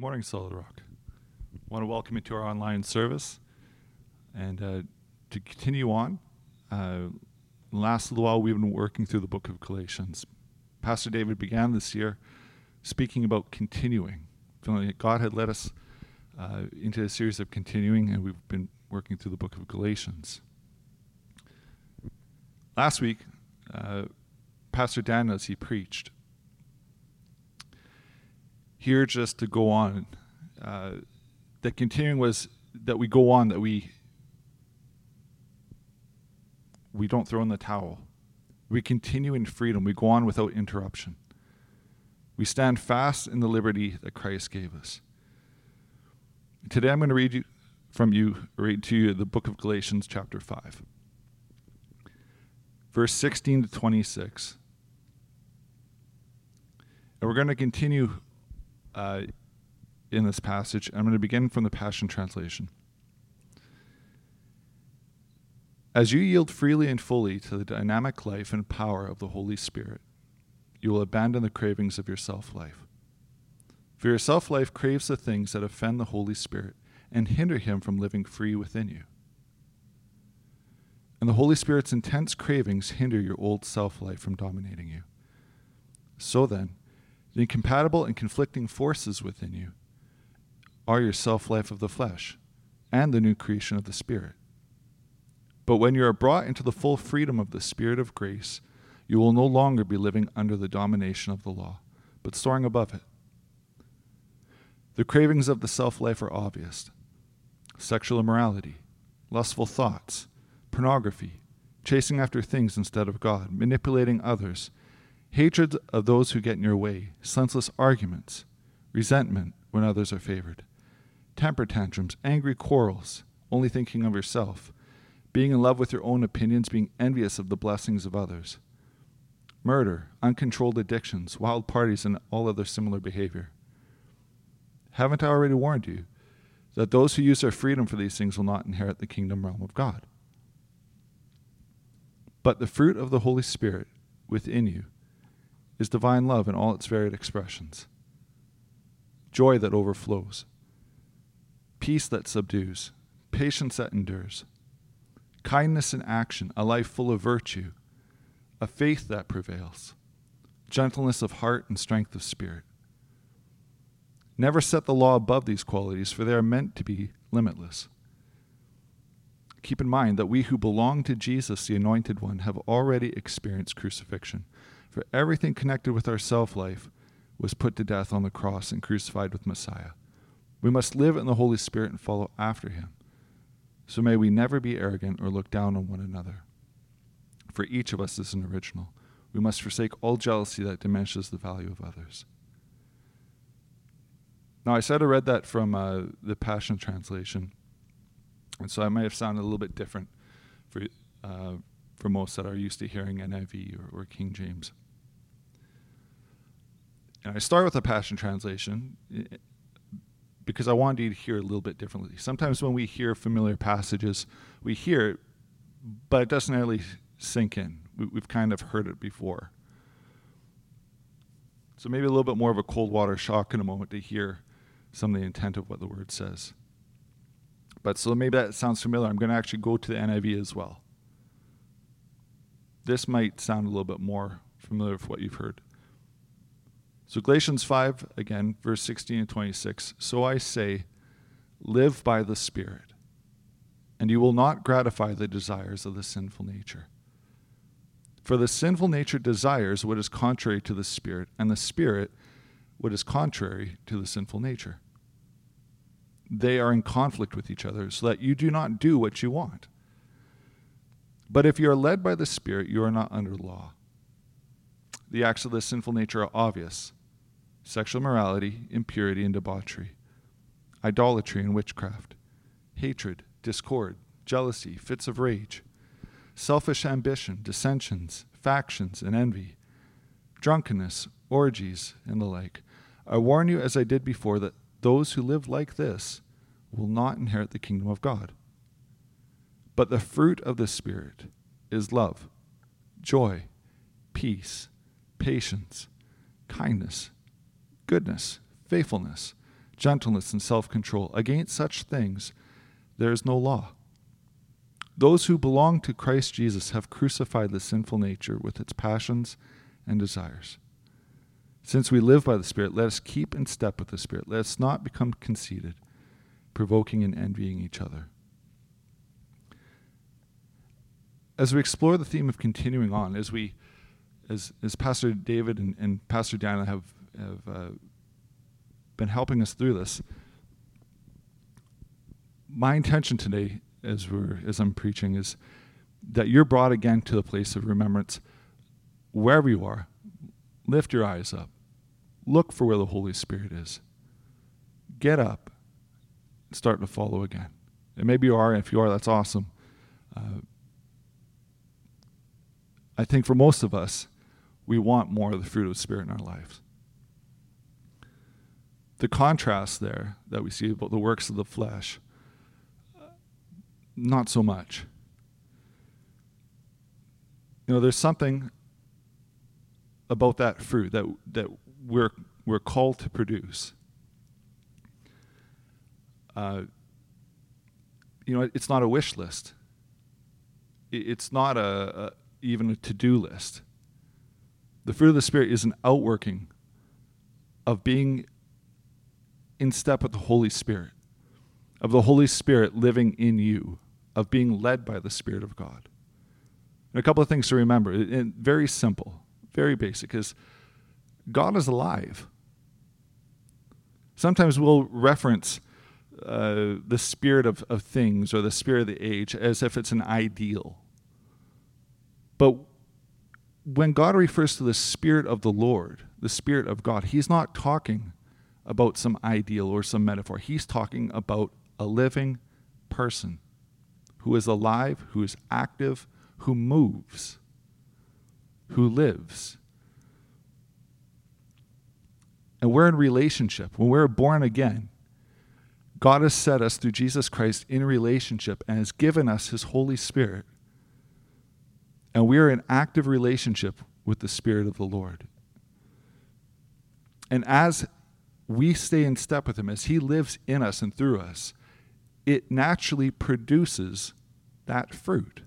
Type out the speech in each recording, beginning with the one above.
Good morning, Solid Rock. I want to welcome you to our online service. And uh, to continue on, uh, last little while we've been working through the book of Galatians. Pastor David began this year speaking about continuing, feeling that God had led us uh, into a series of continuing, and we've been working through the book of Galatians. Last week, uh, Pastor Dan, as he preached, here just to go on, uh, that continuing was that we go on, that we we don't throw in the towel. We continue in freedom. We go on without interruption. We stand fast in the liberty that Christ gave us. Today I'm going to read you from you, read to you the book of Galatians, chapter 5, verse 16 to 26. And we're going to continue uh, in this passage. I'm going to begin from the Passion Translation. As you yield freely and fully to the dynamic life and power of the Holy Spirit, you will abandon the cravings of your self life. For your self life craves the things that offend the Holy Spirit and hinder him from living free within you. And the Holy Spirit's intense cravings hinder your old self life from dominating you. So then, the incompatible and conflicting forces within you are your self life of the flesh and the new creation of the Spirit. But when you are brought into the full freedom of the Spirit of grace, you will no longer be living under the domination of the law, but soaring above it. The cravings of the self life are obvious sexual immorality, lustful thoughts, pornography, chasing after things instead of God, manipulating others, hatred of those who get in your way, senseless arguments, resentment when others are favored, temper tantrums, angry quarrels, only thinking of yourself, being in love with your own opinions, being envious of the blessings of others murder, uncontrolled addictions, wild parties, and all other similar behavior. Haven't I already warned you that those who use their freedom for these things will not inherit the kingdom realm of God? But the fruit of the Holy Spirit within you is divine love in all its varied expressions. Joy that overflows, peace that subdues, patience that endures, kindness in action, a life full of virtue. A faith that prevails, gentleness of heart and strength of spirit. Never set the law above these qualities, for they are meant to be limitless. Keep in mind that we who belong to Jesus, the Anointed One, have already experienced crucifixion, for everything connected with our self life was put to death on the cross and crucified with Messiah. We must live in the Holy Spirit and follow after him. So may we never be arrogant or look down on one another for each of us is an original. We must forsake all jealousy that diminishes the value of others. Now, I said I read that from uh, the Passion Translation, and so I might have sounded a little bit different for, uh, for most that are used to hearing NIV or, or King James. And I start with a Passion Translation because I wanted you to hear a little bit differently. Sometimes when we hear familiar passages, we hear it, but it doesn't really sink in. We, have kind of heard it before. So maybe a little bit more of a cold water shock in a moment to hear some of the intent of what the word says. But so maybe that sounds familiar. I'm going to actually go to the NIV as well. This might sound a little bit more familiar with what you've heard. So, Galatians 5, again, verse 16 and 26. So I say, live by the Spirit, and you will not gratify the desires of the sinful nature. For the sinful nature desires what is contrary to the Spirit, and the Spirit what is contrary to the sinful nature. They are in conflict with each other, so that you do not do what you want. But if you are led by the Spirit, you are not under law. The acts of the sinful nature are obvious sexual morality, impurity, and debauchery, idolatry and witchcraft, hatred, discord, jealousy, fits of rage selfish ambition, dissensions, factions, and envy, drunkenness, orgies, and the like. I warn you, as I did before, that those who live like this will not inherit the kingdom of God. But the fruit of the Spirit is love, joy, peace, patience, kindness, goodness, faithfulness, gentleness, and self control. Against such things there is no law. Those who belong to Christ Jesus have crucified the sinful nature with its passions and desires. Since we live by the Spirit, let us keep in step with the Spirit. Let us not become conceited, provoking and envying each other. As we explore the theme of continuing on, as we, as, as Pastor David and, and Pastor Diana have, have uh, been helping us through this, my intention today, as we're as I'm preaching, is that you're brought again to the place of remembrance, wherever you are. Lift your eyes up. Look for where the Holy Spirit is. Get up. And start to follow again. And maybe you are. If you are, that's awesome. Uh, I think for most of us, we want more of the fruit of the Spirit in our lives. The contrast there that we see about the works of the flesh, not so much. You know, there's something about that fruit that, that we're, we're called to produce. Uh, you know, it's not a wish list. It's not a, a even a to-do list. The fruit of the Spirit is an outworking of being in step with the Holy Spirit, of the Holy Spirit living in you, of being led by the Spirit of God. And a couple of things to remember, and very simple, very basic, is God is alive. Sometimes we'll reference uh, the spirit of, of things or the spirit of the age as if it's an ideal. But when God refers to the Spirit of the Lord, the Spirit of God, He's not talking about some ideal or some metaphor. He's talking about a living person who is alive, who is active, who moves, who lives. And we're in relationship. When we're born again, God has set us through Jesus Christ in relationship and has given us His Holy Spirit and we are in active relationship with the Spirit of the Lord. And as we stay in step with Him, as He lives in us and through us, it naturally produces that fruit.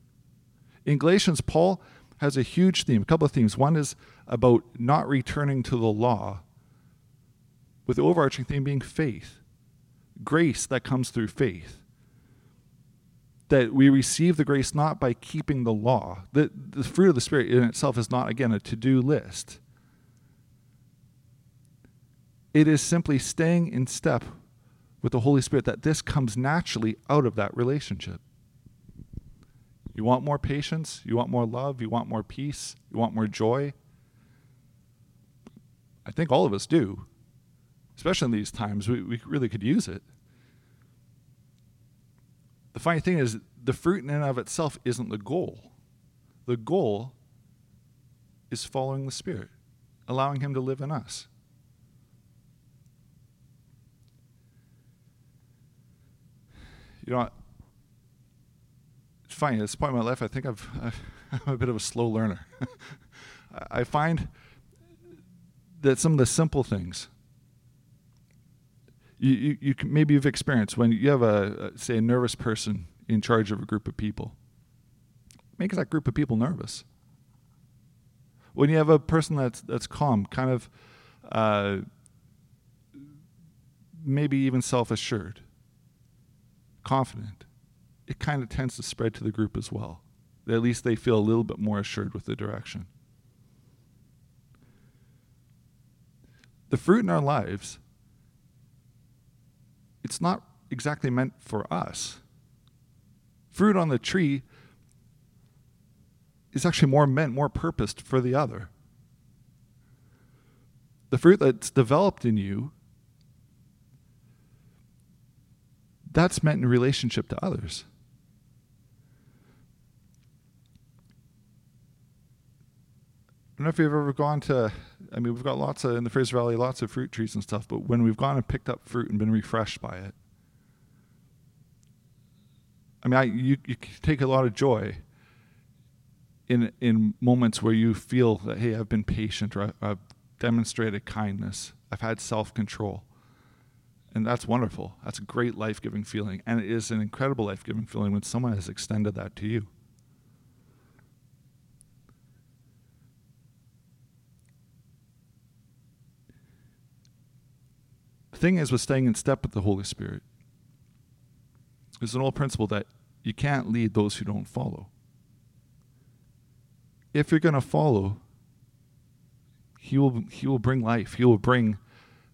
In Galatians, Paul has a huge theme, a couple of themes. One is about not returning to the law, with the overarching theme being faith, grace that comes through faith that we receive the grace not by keeping the law. The, the fruit of the Spirit in itself is not, again, a to do list. It is simply staying in step with the Holy Spirit that this comes naturally out of that relationship. You want more patience? You want more love? You want more peace? You want more joy? I think all of us do. Especially in these times, we, we really could use it. The funny thing is, the fruit in and of itself isn't the goal. The goal is following the Spirit, allowing Him to live in us. You know, it's funny, at this point in my life, I think I've, I'm a bit of a slow learner. I find that some of the simple things you, you, you can, maybe you've experienced when you have a, say a nervous person in charge of a group of people makes that group of people nervous. When you have a person that's that's calm kind of uh, maybe even self-assured confident it kind of tends to spread to the group as well. At least they feel a little bit more assured with the direction. The fruit in our lives it's not exactly meant for us. Fruit on the tree is actually more meant, more purposed for the other. The fruit that's developed in you, that's meant in relationship to others. I don't know if you've ever gone to, I mean, we've got lots of, in the Fraser Valley, lots of fruit trees and stuff, but when we've gone and picked up fruit and been refreshed by it, I mean, I, you, you take a lot of joy in, in moments where you feel that, hey, I've been patient or I've demonstrated kindness, I've had self control. And that's wonderful. That's a great life giving feeling. And it is an incredible life giving feeling when someone has extended that to you. The thing is with staying in step with the Holy Spirit, there's an old principle that you can't lead those who don't follow. If you're going to follow, he will he will bring life. He will bring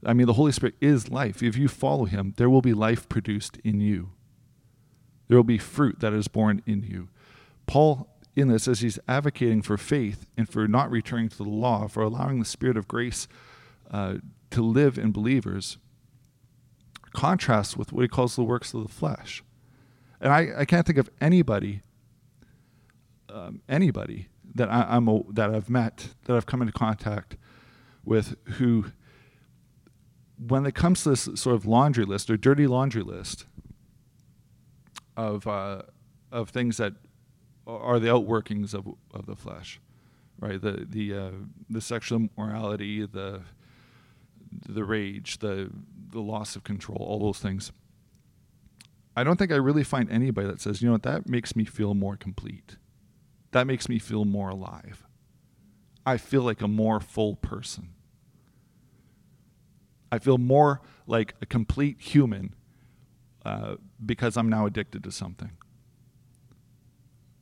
I mean the Holy Spirit is life. If you follow him, there will be life produced in you. There will be fruit that is born in you. Paul in this as he's advocating for faith and for not returning to the law, for allowing the spirit of grace uh, to live in believers, contrasts with what he calls the works of the flesh. And I, I can't think of anybody, um, anybody that I, am a, that I've met, that I've come into contact with, who, when it comes to this sort of laundry list or dirty laundry list of uh, of things that are the outworkings of of the flesh, right? The the uh, the sexual morality, the the rage, the the loss of control, all those things. I don't think I really find anybody that says, you know what, that makes me feel more complete. That makes me feel more alive. I feel like a more full person. I feel more like a complete human uh, because I'm now addicted to something.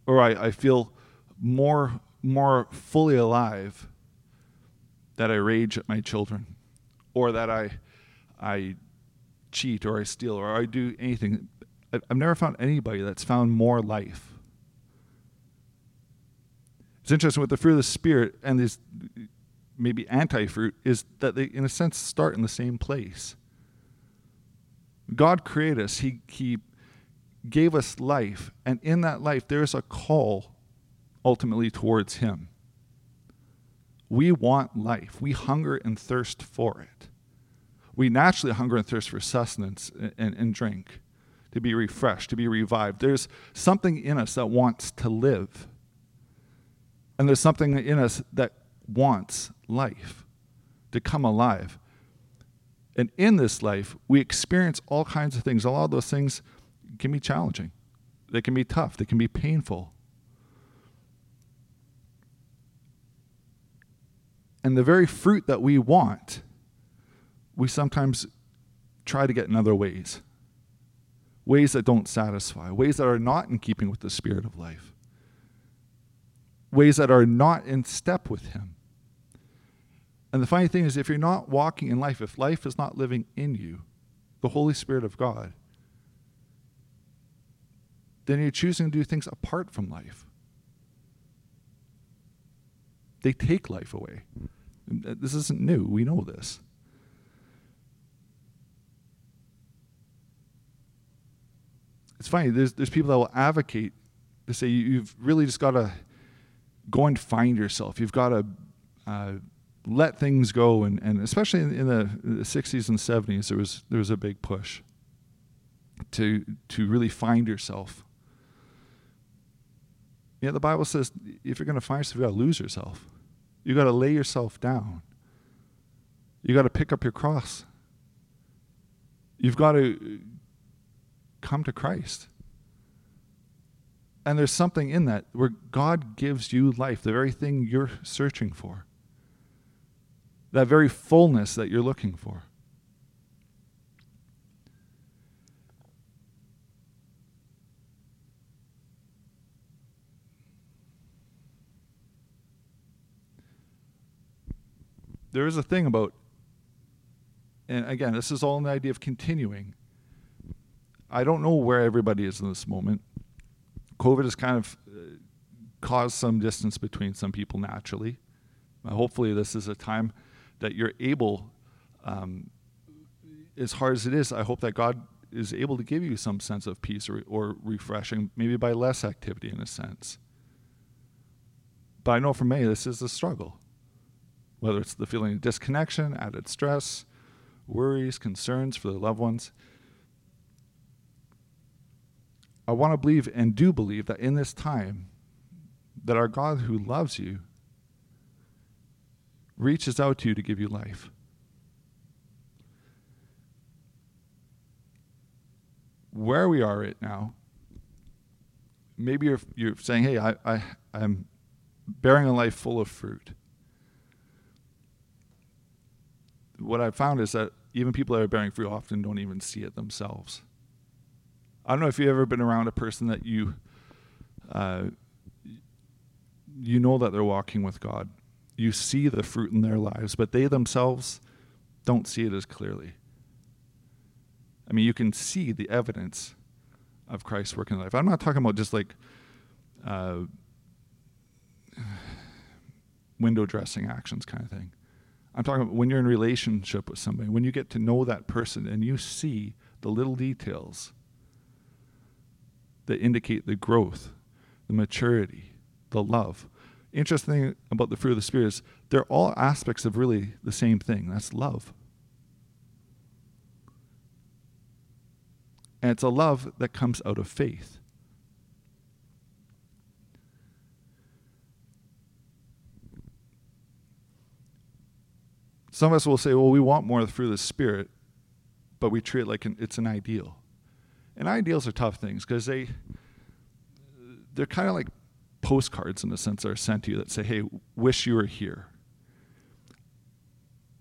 Or I, I feel more, more fully alive that I rage at my children or that I, I cheat or I steal or I do anything. I've never found anybody that's found more life. It's interesting with the fruit of the Spirit and these maybe anti fruit is that they, in a sense, start in the same place. God created us, He, he gave us life, and in that life, there is a call ultimately towards Him. We want life, we hunger and thirst for it. We naturally hunger and thirst for sustenance and, and, and drink to be refreshed, to be revived. There's something in us that wants to live. And there's something in us that wants life, to come alive. And in this life, we experience all kinds of things. A lot of those things can be challenging, they can be tough, they can be painful. And the very fruit that we want, we sometimes try to get in other ways ways that don't satisfy, ways that are not in keeping with the spirit of life, ways that are not in step with Him. And the funny thing is, if you're not walking in life, if life is not living in you, the Holy Spirit of God, then you're choosing to do things apart from life. They take life away. This isn't new. We know this. It's funny. There's there's people that will advocate to say you've really just got to go and find yourself. You've got to uh, let things go, and, and especially in, in, the, the, 60s and 70s, there was there was a big push to to really find yourself. Yeah, the Bible says if you're going to find yourself, you got to lose yourself. You got to lay yourself down. You got to pick up your cross. You've got to come to Christ. And there's something in that where God gives you life, the very thing you're searching for, that very fullness that you're looking for. There is a thing about, and again, this is all in the idea of continuing I don't know where everybody is in this moment. COVID has kind of uh, caused some distance between some people naturally. Uh, hopefully, this is a time that you're able, um, as hard as it is, I hope that God is able to give you some sense of peace or, or refreshing, maybe by less activity in a sense. But I know for me, this is a struggle. Whether it's the feeling of disconnection, added stress, worries, concerns for the loved ones. I want to believe and do believe that in this time, that our God who loves you reaches out to you to give you life. where we are right now, maybe you're, you're saying, hey, I, I, I'm bearing a life full of fruit. What I've found is that even people that are bearing fruit often don't even see it themselves. I don't know if you've ever been around a person that you uh, you know that they're walking with God. You see the fruit in their lives, but they themselves don't see it as clearly. I mean, you can see the evidence of Christ's work in life. I'm not talking about just like uh, window dressing actions kind of thing. I'm talking about when you're in relationship with somebody, when you get to know that person and you see the little details that indicate the growth, the maturity, the love. Interesting thing about the fruit of the Spirit is they're all aspects of really the same thing. That's love. And it's a love that comes out of faith. Some of us will say, well, we want more of the fruit of the Spirit, but we treat it like an, it's an ideal. And ideals are tough things because they, they're kind of like postcards in a sense that are sent to you that say, hey, wish you were here.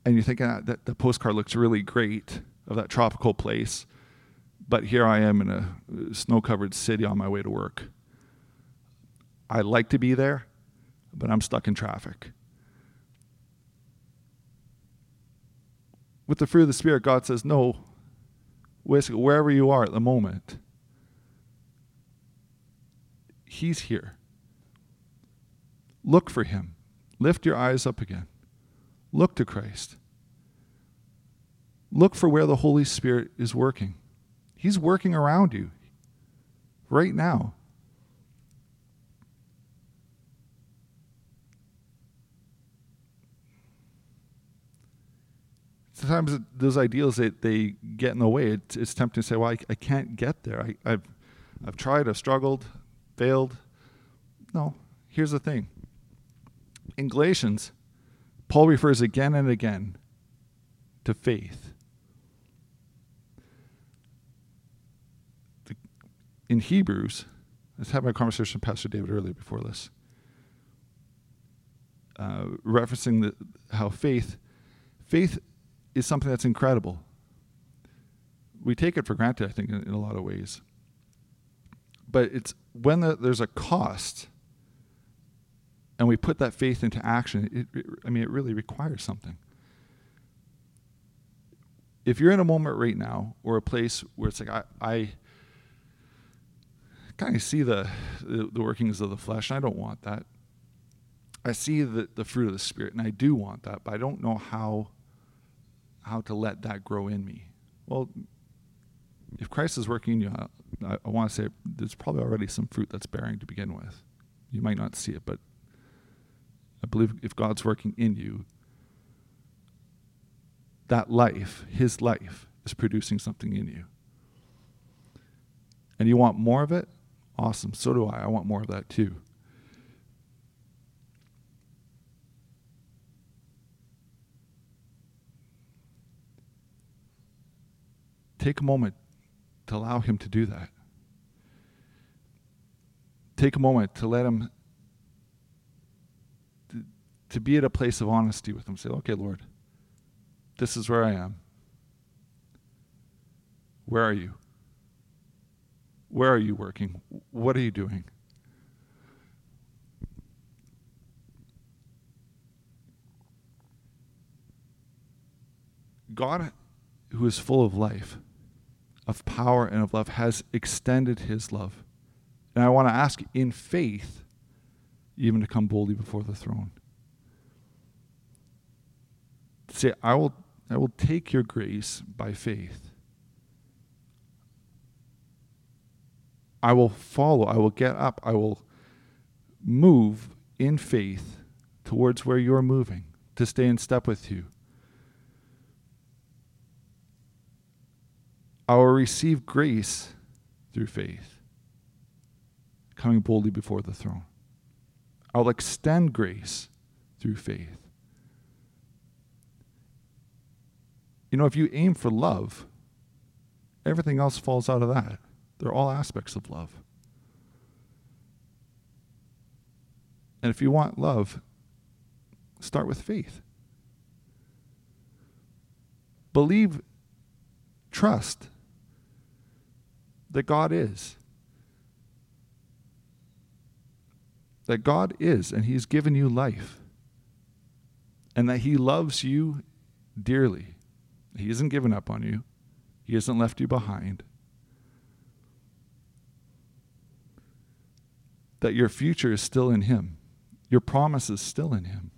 And you think ah, that the postcard looks really great of that tropical place, but here I am in a snow covered city on my way to work. I like to be there, but I'm stuck in traffic. With the fruit of the Spirit, God says, no, wherever you are at the moment, He's here. Look for Him. Lift your eyes up again. Look to Christ. Look for where the Holy Spirit is working. He's working around you right now. Sometimes those ideals they, they get in the way. It's, it's tempting to say, "Well, I, I can't get there. I, I've I've tried. I've struggled, failed." No. Here's the thing. In Galatians, Paul refers again and again to faith. In Hebrews, let's have my conversation with Pastor David earlier before this, uh, referencing the, how faith, faith is something that's incredible. We take it for granted, I think, in, in a lot of ways. But it's when the, there's a cost and we put that faith into action, it, it, I mean, it really requires something. If you're in a moment right now or a place where it's like, I, I kind of see the, the, the workings of the flesh, and I don't want that. I see the, the fruit of the Spirit, and I do want that, but I don't know how how to let that grow in me. Well, if Christ is working in you, I, I want to say there's probably already some fruit that's bearing to begin with. You might not see it, but I believe if God's working in you, that life, His life, is producing something in you. And you want more of it? Awesome. So do I. I want more of that too. Take a moment to allow Him to do that. Take a moment to let Him, to, to be at a place of honesty with Him. Say, okay, Lord, this is where I am. Where are you? Where are you working? What are you doing? God, who is full of life, of power and of love has extended his love. And I want to ask in faith, even to come boldly before the throne. Say, I will, I will take your grace by faith. I will follow, I will get up, I will move in faith towards where you're moving, to stay in step with you. I will receive grace through faith, coming boldly before the throne. I will extend grace through faith. You know, if you aim for love, Everything else falls out of that. They're all aspects of love. And if you want love, start with faith. Believe, trust that God is. That God is, and He's given you life. And that He loves you dearly. He hasn't given up on you, He hasn't left you behind. That your future is still in Him, your promise is still in Him.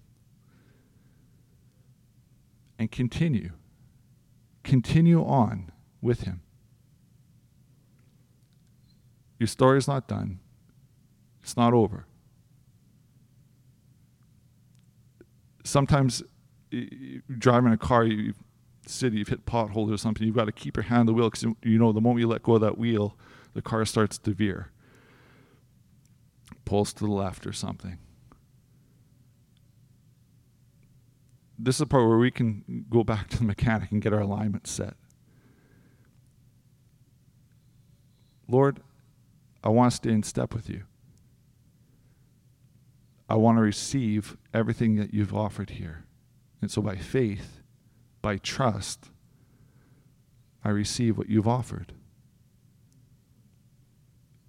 And continue. Continue on with Him. Your story is not done, it's not over. Sometimes driving a car, you city, you've hit pothole or something, you've got to keep your hand on the wheel because you know the moment you let go of that wheel, the car starts to veer, pulls to the left or something. This is the part where we can go back to the mechanic and get our alignment set. Lord, I want to stay in step with you. I want to receive everything that you've offered here. And so by faith, by trust, I receive what you've offered.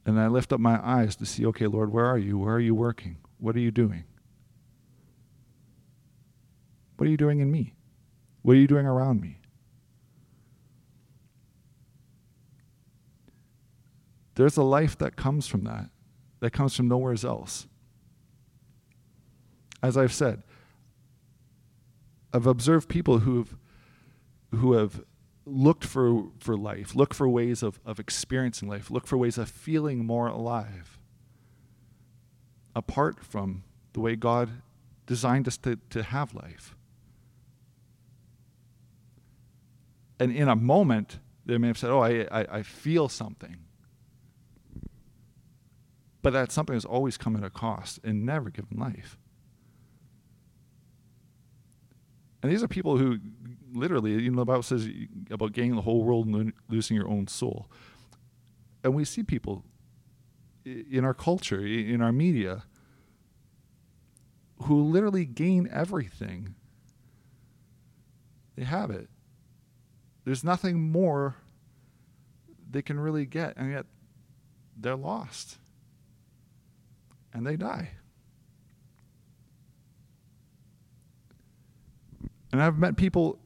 And I lift up my eyes to see, okay, Lord, where are you? Where are you working? What are you doing? What are you doing in me? What are you doing around me? There's a life that comes from that, that comes from nowhere else. As I've said, I've observed people who have, who have looked for, for life, look for ways of, of experiencing life, look for ways of feeling more alive, apart from the way God designed us to, to have life. And in a moment, they may have said, Oh, I, I, I feel something. But that something has always come at a cost and never given life. And these are people who literally, you know, the Bible says about gaining the whole world and losing your own soul. And we see people in our culture, in our media, who literally gain everything. They have it. There's nothing more they can really get, and yet they're lost and they die. And I've met people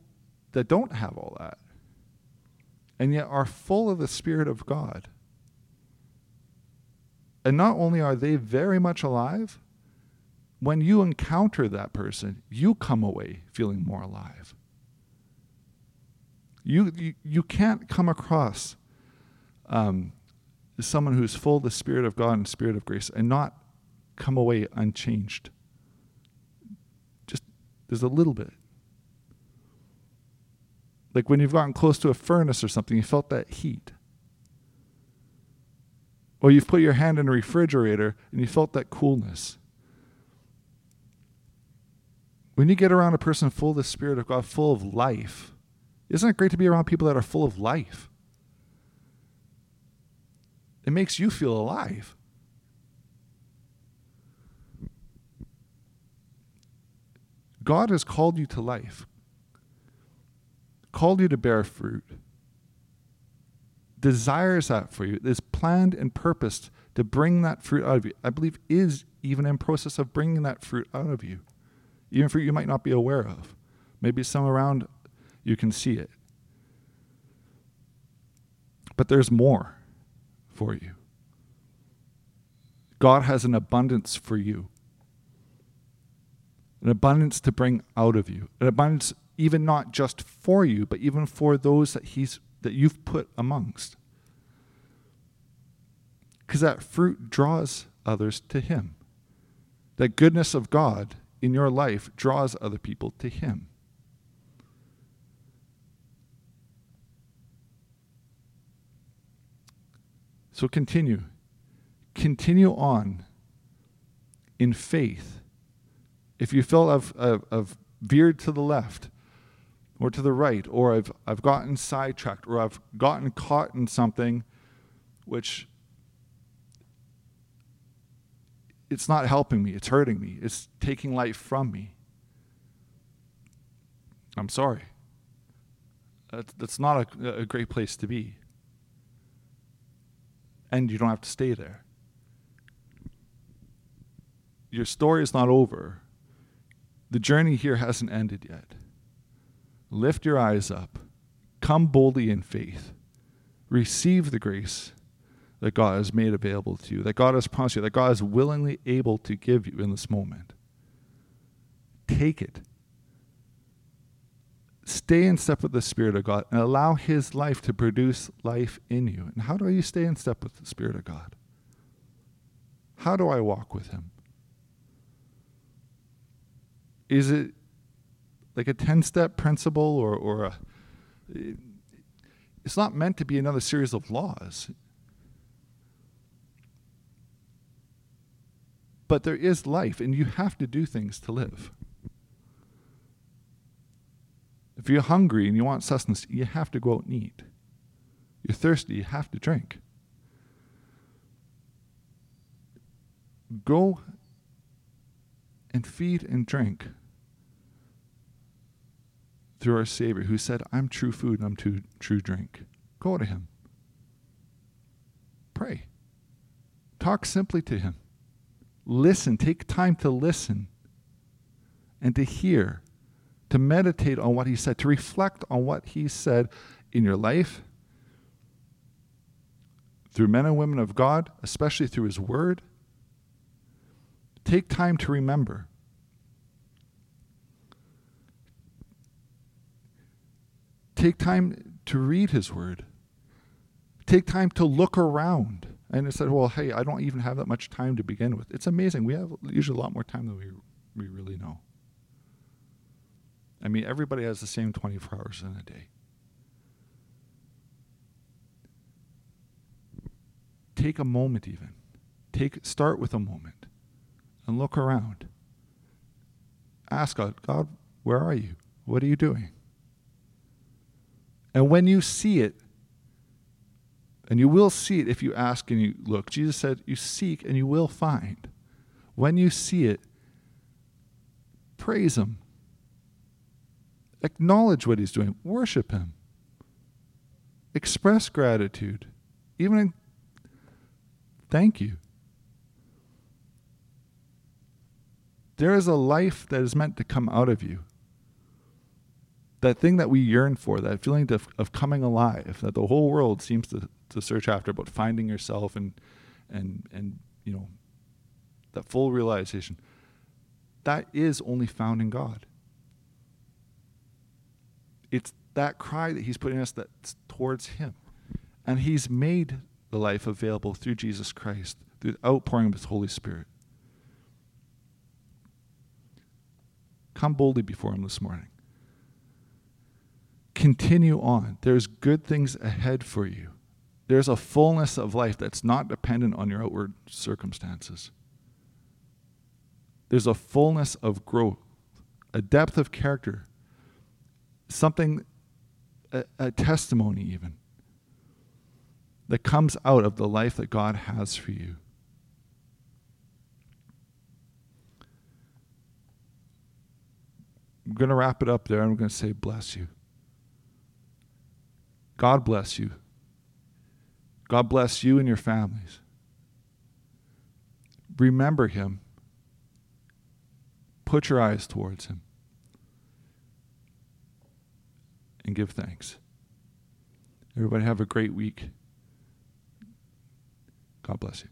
that don't have all that and yet are full of the Spirit of God. And not only are they very much alive, when you encounter that person, you come away feeling more alive. You, you, you can't come across um, someone who's full of the Spirit of God and Spirit of grace and not come away unchanged. Just there's a little bit. Like when you've gotten close to a furnace or something, you felt that heat. Or you've put your hand in a refrigerator and you felt that coolness. When you get around a person full of the Spirit of God, full of life, isn't it great to be around people that are full of life? It makes you feel alive. God has called you to life, called you to bear fruit, desires that for you, is planned and purposed to bring that fruit out of you. I believe is even in process of bringing that fruit out of you, even fruit you might not be aware of. Maybe some around you can see it. But there's more for you. God has an abundance for you an abundance to bring out of you, an abundance even not just for you, but even for those that he's that you've put amongst. Because that fruit draws others to him. That goodness of God in your life draws other people to him. So continue. Continue on in faith if you feel I've, I've, I've veered to the left, or to the right, or I've, I've gotten sidetracked, or I've gotten caught in something which it's not helping me, it's hurting me, it's taking life from me. I'm sorry. That's, not a, a great place to be. And you don't have to stay there. Your story is not over. The journey here hasn't ended yet. Lift your eyes up. Come boldly in faith. Receive the grace that God has made available to you, that God has promised you, that God is willingly able to give you in this moment. Take it. Stay in step with the Spirit of God and allow His life to produce life in you. And how do you stay in step with the Spirit of God? How do I walk with Him? Is it like a 10 step principle or, or a. It's not meant to be another series of laws. But there is life, and you have to do things to live. If you're hungry and you want sustenance, you have to go out and eat. You're thirsty, you have to drink. Go and feed and drink through our Savior who said, I'm true food and I'm true, true drink. Go to Him. Pray. Talk simply to Him. Listen, take time to listen and to hear, to meditate on what he said, to reflect on what he said in your life, through men and women of God, especially through his word. Take time to remember. Take time to read his word. Take time to look around. And it said, well, hey, I don't even have that much time to begin with. It's amazing. We have usually a lot more time than we, we really know. I mean, everybody has the same 24 hours in a day. Take a moment, even. Take start with a moment, and look around. Ask God, God, where are you? What are you doing? And when you see it, and you will see it if you ask and you look. Jesus said, You seek and you will find. When you see it, praise Him. Acknowledge what He's doing. Worship Him. Express gratitude. Even thank you. There is a life that is meant to come out of you that thing that we yearn for, that feeling of, of coming alive, that the whole world seems to, to search after, but finding yourself and and and you know that full realization, that is only found in God. It's that cry that He's putting us that's towards Him. And He's made the life available through Jesus Christ, through the outpouring of His Holy Spirit. Come boldly before Him this morning continue on. There's good things ahead for you. There's a fullness of life that's not dependent on your outward circumstances. There's a fullness of growth, a depth of character, something, a, a testimony even, that comes out of the life that God has for you. I'm going to wrap it up there. I'm going to say, bless you. God bless you. God bless you and your families. Remember Him. Put your eyes towards Him. And give thanks. Everybody have a great week. God bless you.